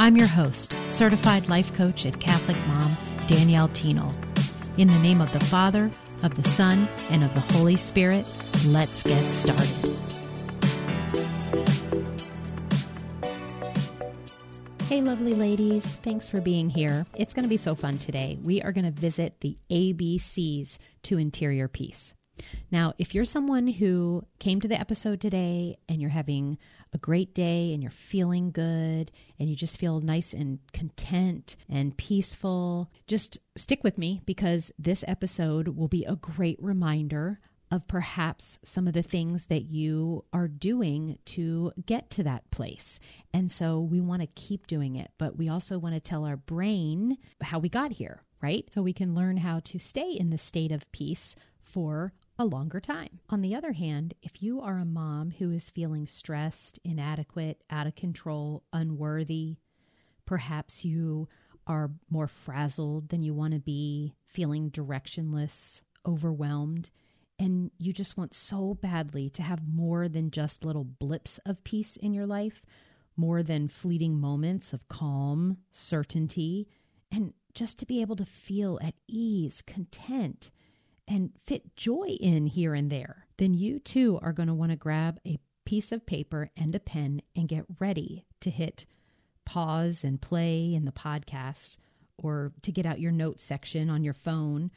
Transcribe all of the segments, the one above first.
I'm your host, certified life coach and Catholic mom, Danielle Thienel. In the name of the Father, of the Son, and of the Holy Spirit, let's get started. Hey, lovely ladies. Thanks for being here. It's going to be so fun today. We are going to visit the ABCs to interior peace. Now, if you're someone who came to the episode today and you're having a great day and you're feeling good and you just feel nice and content and peaceful, just stick with me because this episode will be a great reminder of perhaps some of the things that you are doing to get to that place. And so we want to keep doing it, but we also want to tell our brain how we got here, right? So we can learn how to stay in the state of peace for a longer time. On the other hand, if you are a mom who is feeling stressed, inadequate, out of control, unworthy, perhaps you are more frazzled than you want to be, feeling directionless, overwhelmed, and you just want so badly to have more than just little blips of peace in your life, more than fleeting moments of calm, certainty, and just to be able to feel at ease, content, and fit joy in here and there, then you too are going to want to grab a piece of paper and a pen and get ready to hit pause and play in the podcast or to get out your notes section on your phone.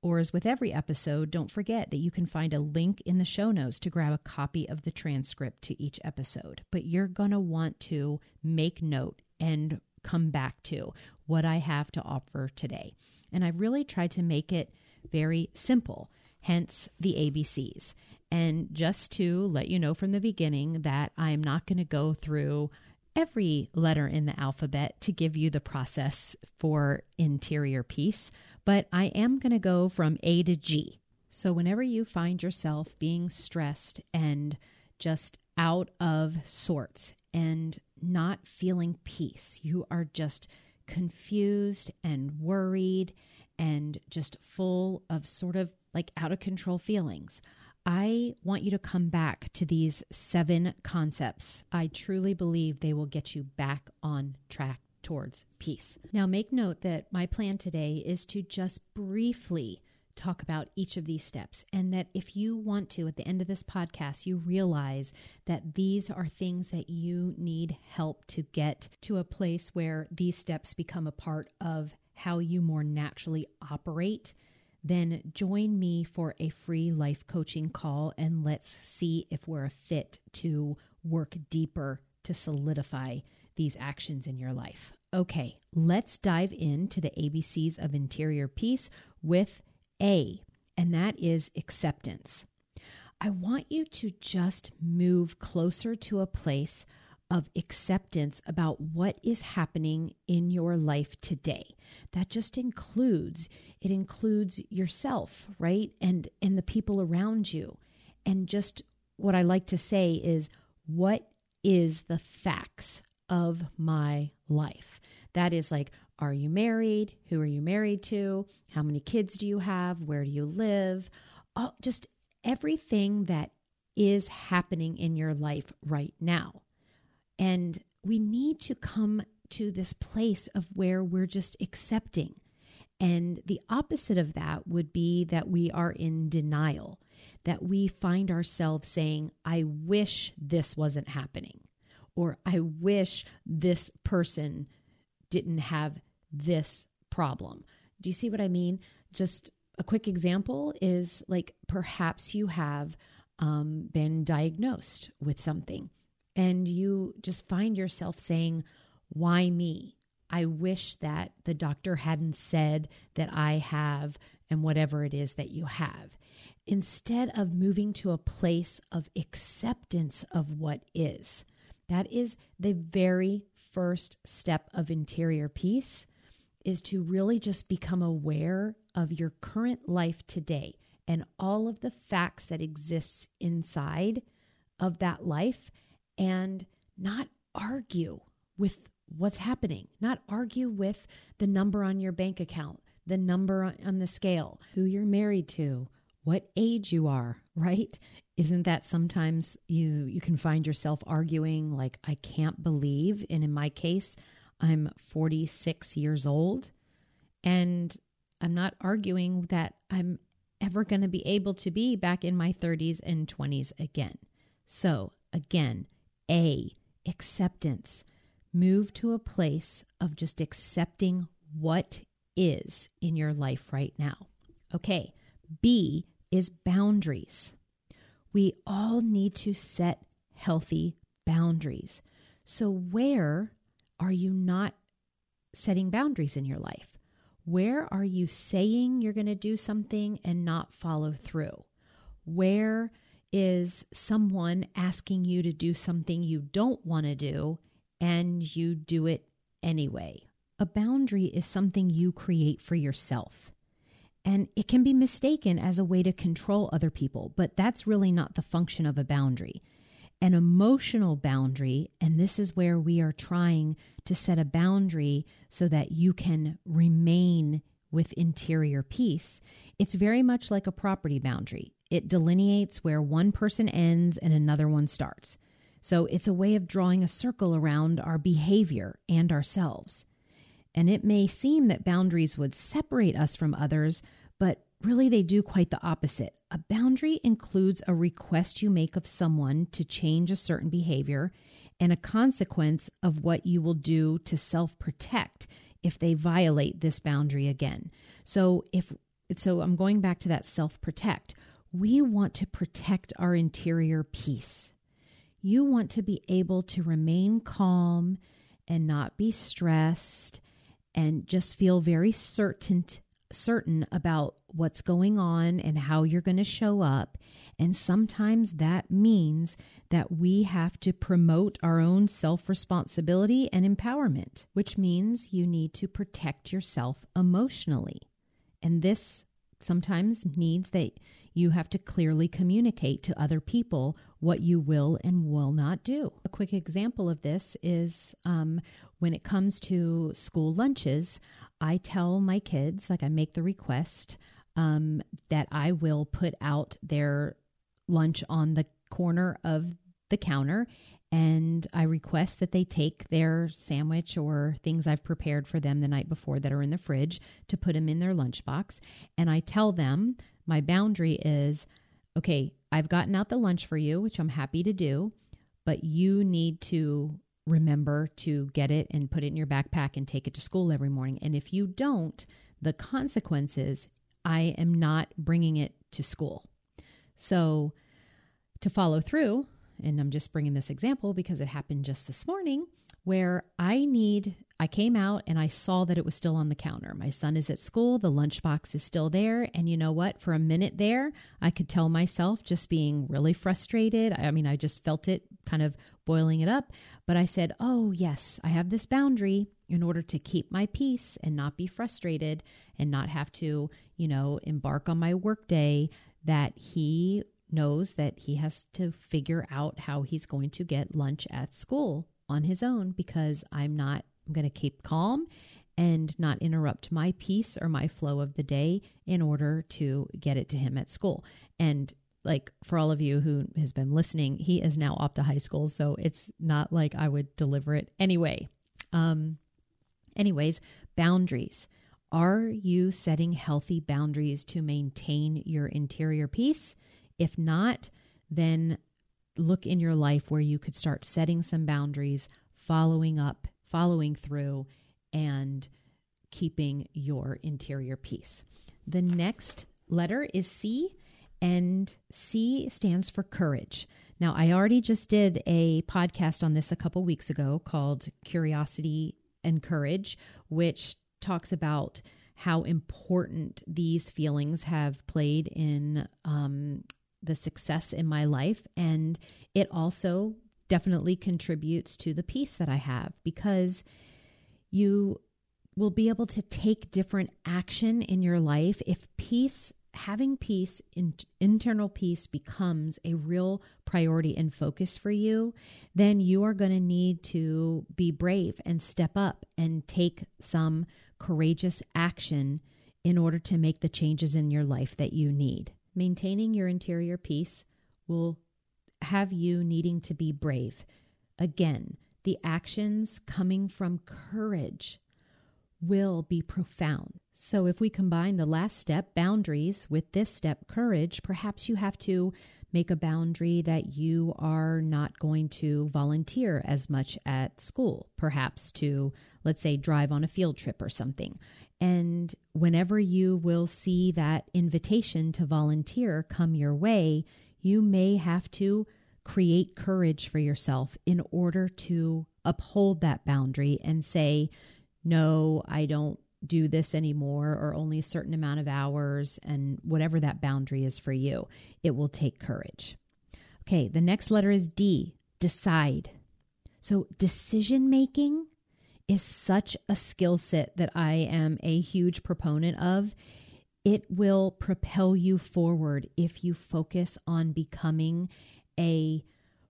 Or, as with every episode, don't forget that you can find a link in the show notes to grab a copy of the transcript to each episode. But you're going to want to make note and come back to what I have to offer today. And I've really tried to make it very simple, hence the ABCs. And just to let you know from the beginning that I'm not going to go through every letter in the alphabet to give you the process for interior peace, but I am going to go from A to G. So, whenever you find yourself being stressed and just out of sorts and not feeling peace, you are just confused and worried and just full of sort of like out of control feelings. I want you to come back to these seven concepts. I truly believe they will get you back on track towards peace. Now, make note that my plan today is to just briefly talk about each of these steps, and that if you want to, at the end of this podcast, you realize that these are things that you need help to get to a place where these steps become a part of how you more naturally operate, then join me for a free life coaching call and let's see if we're a fit to work deeper to solidify these actions in your life. Okay, let's dive into the ABCs of interior peace with A, and that is acceptance. I want you to just move closer to a place of acceptance about what is happening in your life today. That just includes it includes yourself, right? And and the people around you. And just what I like to say is what is the facts of my life? That is like are you married? Who are you married to? How many kids do you have? Where do you live? All, just everything that is happening in your life right now. And we need to come to this place of where we're just accepting. And the opposite of that would be that we are in denial, that we find ourselves saying, I wish this wasn't happening, or I wish this person didn't have this problem. Do you see what I mean? Just a quick example is like perhaps you have um, been diagnosed with something and you just find yourself saying, Why me? I wish that the doctor hadn't said that I have, and whatever it is that you have. Instead of moving to a place of acceptance of what is, that is the very first step of interior peace. is to really just become aware of your current life today and all of the facts that exists inside of that life and not argue with what's happening, not argue with the number on your bank account, the number on the scale, who you're married to, what age you are, right? Isn't that sometimes you you can find yourself arguing like I can't believe and in my case I'm 46 years old and I'm not arguing that I'm ever going to be able to be back in my 30s and 20s again. So, again, A, acceptance. Move to a place of just accepting what is in your life right now. Okay, B is boundaries. We all need to set healthy boundaries. So, where are you not setting boundaries in your life? Where are you saying you're going to do something and not follow through? Where is someone asking you to do something you don't want to do and you do it anyway? A boundary is something you create for yourself. And it can be mistaken as a way to control other people, but that's really not the function of a boundary an emotional boundary, and this is where we are trying to set a boundary so that you can remain with interior peace, it's very much like a property boundary. It delineates where one person ends and another one starts. So it's a way of drawing a circle around our behavior and ourselves. And it may seem that boundaries would separate us from others, but really they do quite the opposite. A boundary includes a request you make of someone to change a certain behavior and a consequence of what you will do to self protect if they violate this boundary again. So if so I'm going back to that self protect. We want to protect our interior peace. You want to be able to remain calm and not be stressed and just feel very certain certain about what's going on and how you're going to show up. And sometimes that means that we have to promote our own self responsibility and empowerment, which means you need to protect yourself emotionally. And this sometimes needs that you have to clearly communicate to other people what you will and will not do. A quick example of this is um, when it comes to school lunches, I tell my kids, like I make the request, um, that I will put out their lunch on the corner of the counter and I request that they take their sandwich or things I've prepared for them the night before that are in the fridge to put them in their lunchbox. And I tell them my boundary is okay, I've gotten out the lunch for you, which I'm happy to do, but you need to remember to get it and put it in your backpack and take it to school every morning. And if you don't, the consequences I am not bringing it to school. So, to follow through, and I'm just bringing this example because it happened just this morning where I need I came out and I saw that it was still on the counter. My son is at school, the lunchbox is still there, and you know what? For a minute there, I could tell myself just being really frustrated. I mean, I just felt it kind of boiling it up, but I said, "Oh, yes, I have this boundary in order to keep my peace and not be frustrated and not have to, you know, embark on my workday that he knows that he has to figure out how he's going to get lunch at school on his own because I'm not I'm going to keep calm and not interrupt my peace or my flow of the day in order to get it to him at school. And like for all of you who has been listening, he is now off to high school, so it's not like I would deliver it anyway. Um anyways, boundaries. Are you setting healthy boundaries to maintain your interior peace? If not, then look in your life where you could start setting some boundaries, following up, following through, and keeping your interior peace. The next letter is C, and C stands for courage. Now, I already just did a podcast on this a couple weeks ago called Curiosity and Courage, which talks about how important these feelings have played in um, the success in my life. And it also definitely contributes to the peace that I have because you will be able to take different action in your life if peace having peace in, internal peace becomes a real priority and focus for you then you are going to need to be brave and step up and take some courageous action in order to make the changes in your life that you need maintaining your interior peace will have you needing to be brave again the actions coming from courage will be profound. So, if we combine the last step, boundaries, with this step, courage, perhaps you have to make a boundary that you are not going to volunteer as much at school, perhaps to, let's say, drive on a field trip or something. And whenever you will see that invitation to volunteer come your way, you may have to create courage for yourself in order to uphold that boundary and say, no, I don't do this anymore or only a certain amount of hours and whatever that boundary is for you. It will take courage. Okay, the next letter is D, decide. So, decision making is such a skill set that I am a huge proponent of. It will propel you forward if you focus on becoming a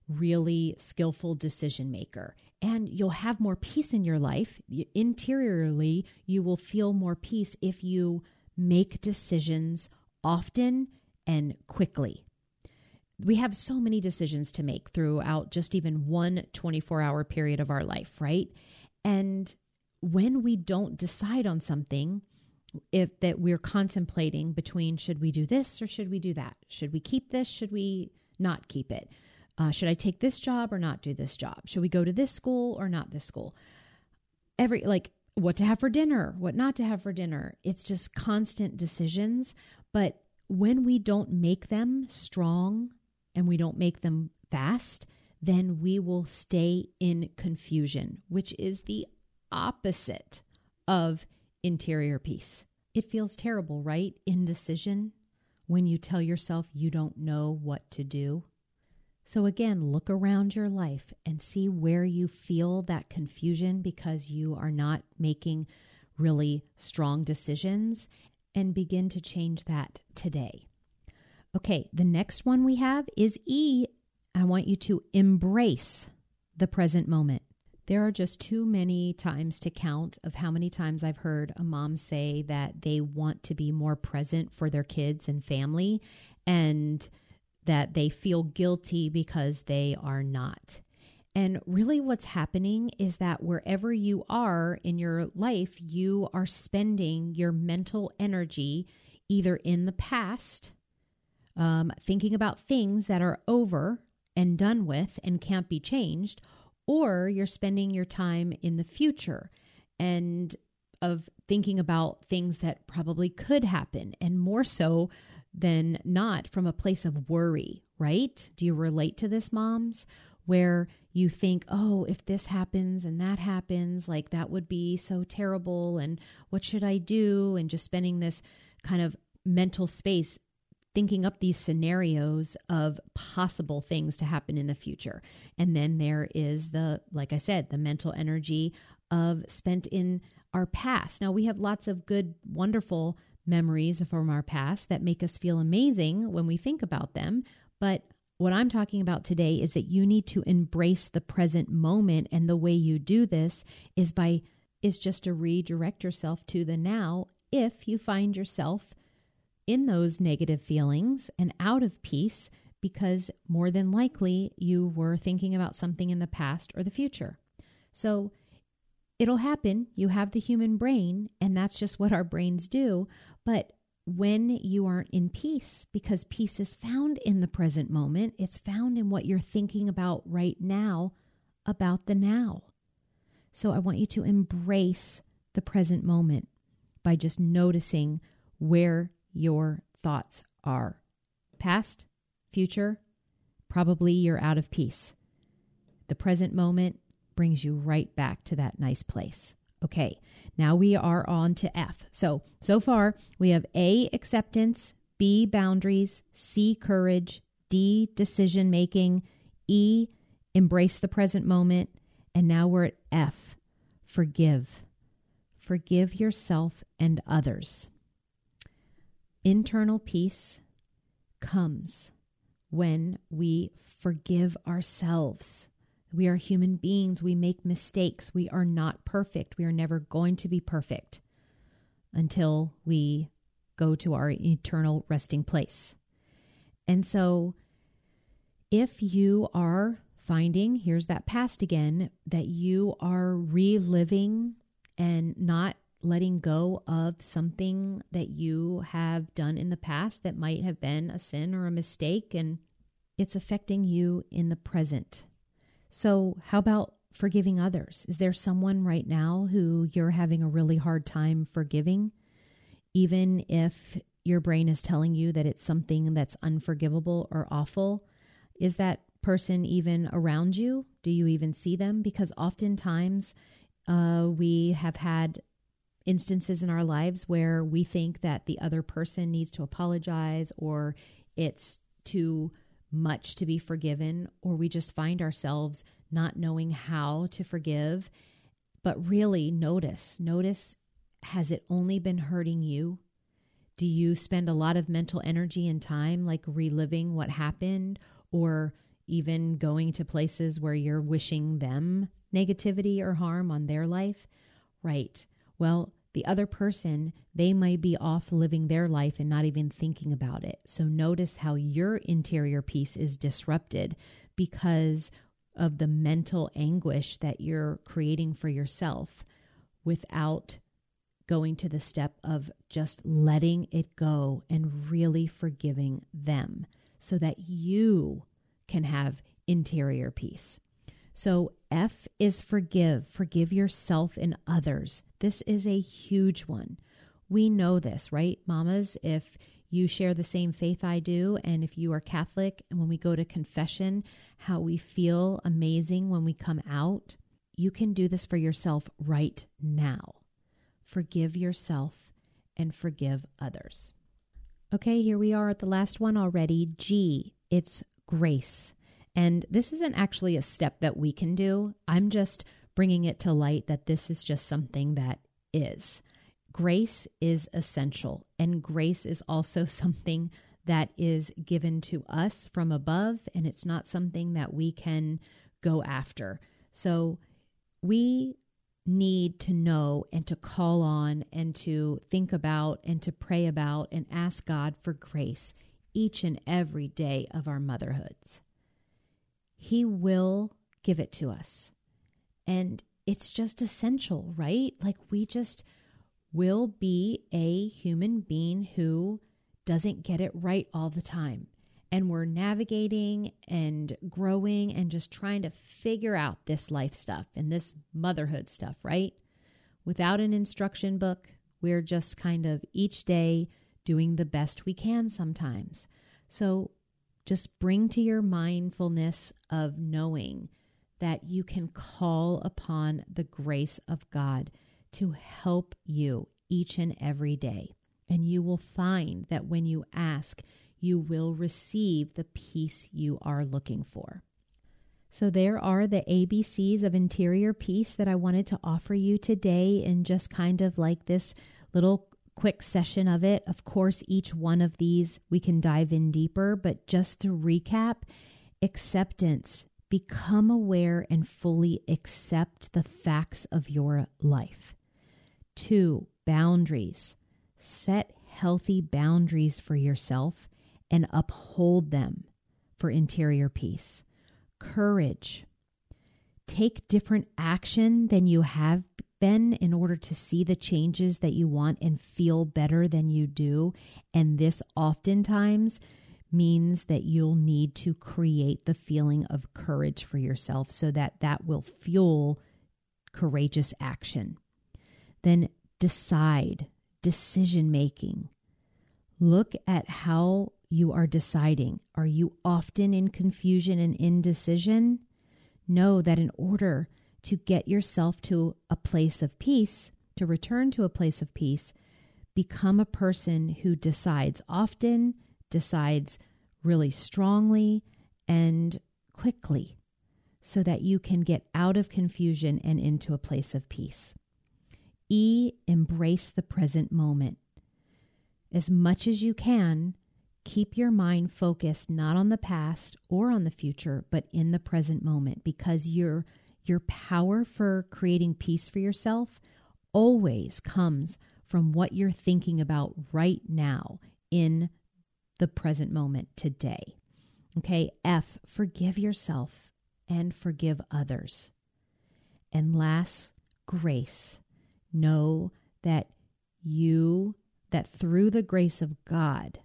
really skillful decision maker. And you'll have more peace in your life. Interiorly, you will feel more peace if you make decisions often and quickly. We have so many decisions to make throughout just even one 24 hour period of our life, right? And when we don't decide on something, if that we're contemplating between should we do this or should we do that? Should we keep this? Should we not keep it? Uh, should I take this job or not do this job? Should we go to this school or not this school? Every, like, what to have for dinner, what not to have for dinner. It's just constant decisions. But when we don't make them strong and we don't make them fast, then we will stay in confusion, which is the opposite of interior peace. It feels terrible, right? Indecision when you tell yourself you don't know what to do. So, again, look around your life and see where you feel that confusion because you are not making really strong decisions and begin to change that today. Okay, the next one we have is E. I want you to embrace the present moment. There are just too many times to count of how many times I've heard a mom say that they want to be more present for their kids and family. And that they feel guilty because they are not. And really, what's happening is that wherever you are in your life, you are spending your mental energy either in the past, um, thinking about things that are over and done with and can't be changed, or you're spending your time in the future and of thinking about things that probably could happen, and more so than not from a place of worry, right? Do you relate to this, moms? Where you think, oh, if this happens and that happens, like that would be so terrible. And what should I do? And just spending this kind of mental space thinking up these scenarios of possible things to happen in the future. And then there is the, like I said, the mental energy of spent in our past. Now, we have lots of good, wonderful memories from our past that make us feel amazing when we think about them. But what I'm talking about today is that you need to embrace the present moment and the way you do this is by is just to redirect yourself to the now if you find yourself in those negative feelings and out of peace because more than likely you were thinking about something in the past or the future. So it'll happen. You have the human brain, and that's just what our brains do. But when you aren't in peace, because peace is found in the present moment, it's found in what you're thinking about right now about the now. So I want you to embrace the present moment by just noticing where your thoughts are. Past, future, probably you're out of peace. The present moment brings you right back to that nice place. Okay, now we are on to F. So, so far we have A, acceptance, B, boundaries, C, courage, D, decision making, E, embrace the present moment, and now we're at F, forgive. forgive yourself and others. Internal peace comes when we forgive ourselves. We are human beings. We make mistakes. We are not perfect. We are never going to be perfect until we go to our eternal resting place. And so, if you are finding, here's that past again, that you are reliving and not letting go of something that you have done in the past that might have been a sin or a mistake, and it's affecting you in the present. So, how about forgiving others? Is there someone right now who you're having a really hard time forgiving? Even if your brain is telling you that it's something that's unforgivable or awful, is that person even around you? Do you even see them? Because oftentimes uh, we have had instances in our lives where we think that the other person needs to apologize or it's too much to be forgiven, or we just find ourselves not knowing how to forgive. But really, notice, notice has it only been hurting you? Do you spend a lot of mental energy and time like reliving what happened or even going to places where you're wishing them negativity or harm on their life? Right. Well, the other person, they might be off living their life and not even thinking about it. So notice how your interior peace is disrupted because of the mental anguish that you're creating for yourself without going to the step of just letting it go and really forgiving them so that you can have interior peace. So, F is forgive. Forgive yourself and others. This is a huge one. We know this, right, mamas? If you share the same faith I do, and if you are Catholic, and when we go to confession, how we feel amazing when we come out, you can do this for yourself right now. Forgive yourself and forgive others. Okay, here we are at the last one already. G, it's grace. And this isn't actually a step that we can do. I'm just bringing it to light that this is just something that is. Grace is essential, and grace is also something that is given to us from above, and it's not something that we can go after. So we need to know and to call on and to think about and to pray about and ask God for grace each and every day of our motherhoods. He will give it to us. And it's just essential, right? Like we just will be a human being who doesn't get it right all the time. And we're navigating and growing and just trying to figure out this life stuff and this motherhood stuff, right? Without an instruction book, we're just kind of each day doing the best we can sometimes. So just bring to your mindfulness of knowing that you can call upon the grace of God to help you each and every day. And you will find that when you ask, you will receive the peace you are looking for. So, there are the ABCs of interior peace that I wanted to offer you today in just kind of like this little quick session of it. Of course, each one of these we can dive in deeper, but just to recap acceptance, become aware and fully accept the facts of your life. Two, boundaries. Set healthy boundaries for yourself and uphold them for interior peace. Courage. Take different action than you have been in order to see the changes that you want and feel better than you do. And this oftentimes means that you'll need to create the feeling of courage for yourself so that that will fuel courageous action. Then decide, decision making. Look at how you are deciding. Are you often in confusion and indecision? Know that in order to get yourself to a place of peace, to return to a place of peace, become a person who decides often, decides really strongly, and quickly so that you can get out of confusion and into a place of peace. E, embrace the present moment. As much as you can, keep your mind focused not on the past or on the future, but in the present moment because your your power for creating peace for yourself always comes from what you're thinking about right now in the present moment today. Okay, F, forgive yourself and forgive others. And last, grace. Know that you, that through the grace of God,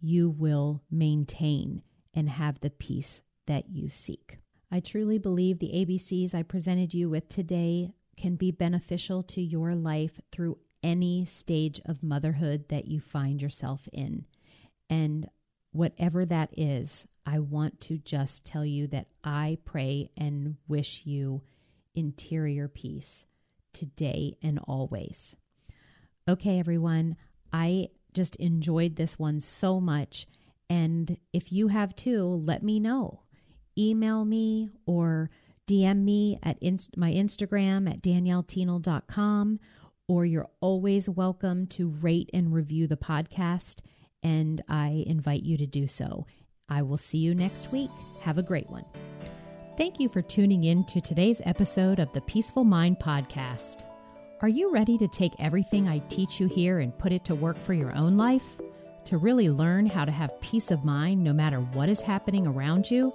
you will maintain and have the peace that you seek. I truly believe the ABCs I presented you with today can be beneficial to your life through any stage of motherhood that you find yourself in. And whatever that is, I want to just tell you that I pray and wish you interior peace today and always. Okay, everyone, I just enjoyed this one so much. And if you have too, let me know. Email me or DM me at inst- my Instagram at daniellethienel.com, or you're always welcome to rate and review the podcast, and I invite you to do so. I will see you next week. Have a great one. Thank you for tuning in to today's episode of the Peaceful Mind Podcast. Are you ready to take everything I teach you here and put it to work for your own life? To really learn how to have peace of mind no matter what is happening around you?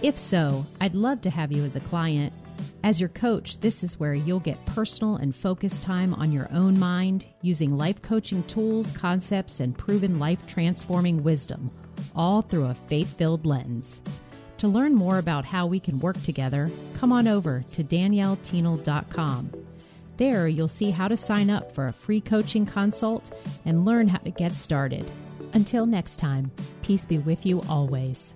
If so, I'd love to have you as a client. As your coach, this is where you'll get personal and focused time on your own mind using life coaching tools, concepts, and proven life transforming wisdom, all through a faith filled lens. To learn more about how we can work together, come on over to daniellethienel.com. There, you'll see how to sign up for a free coaching consult and learn how to get started. Until next time, peace be with you always.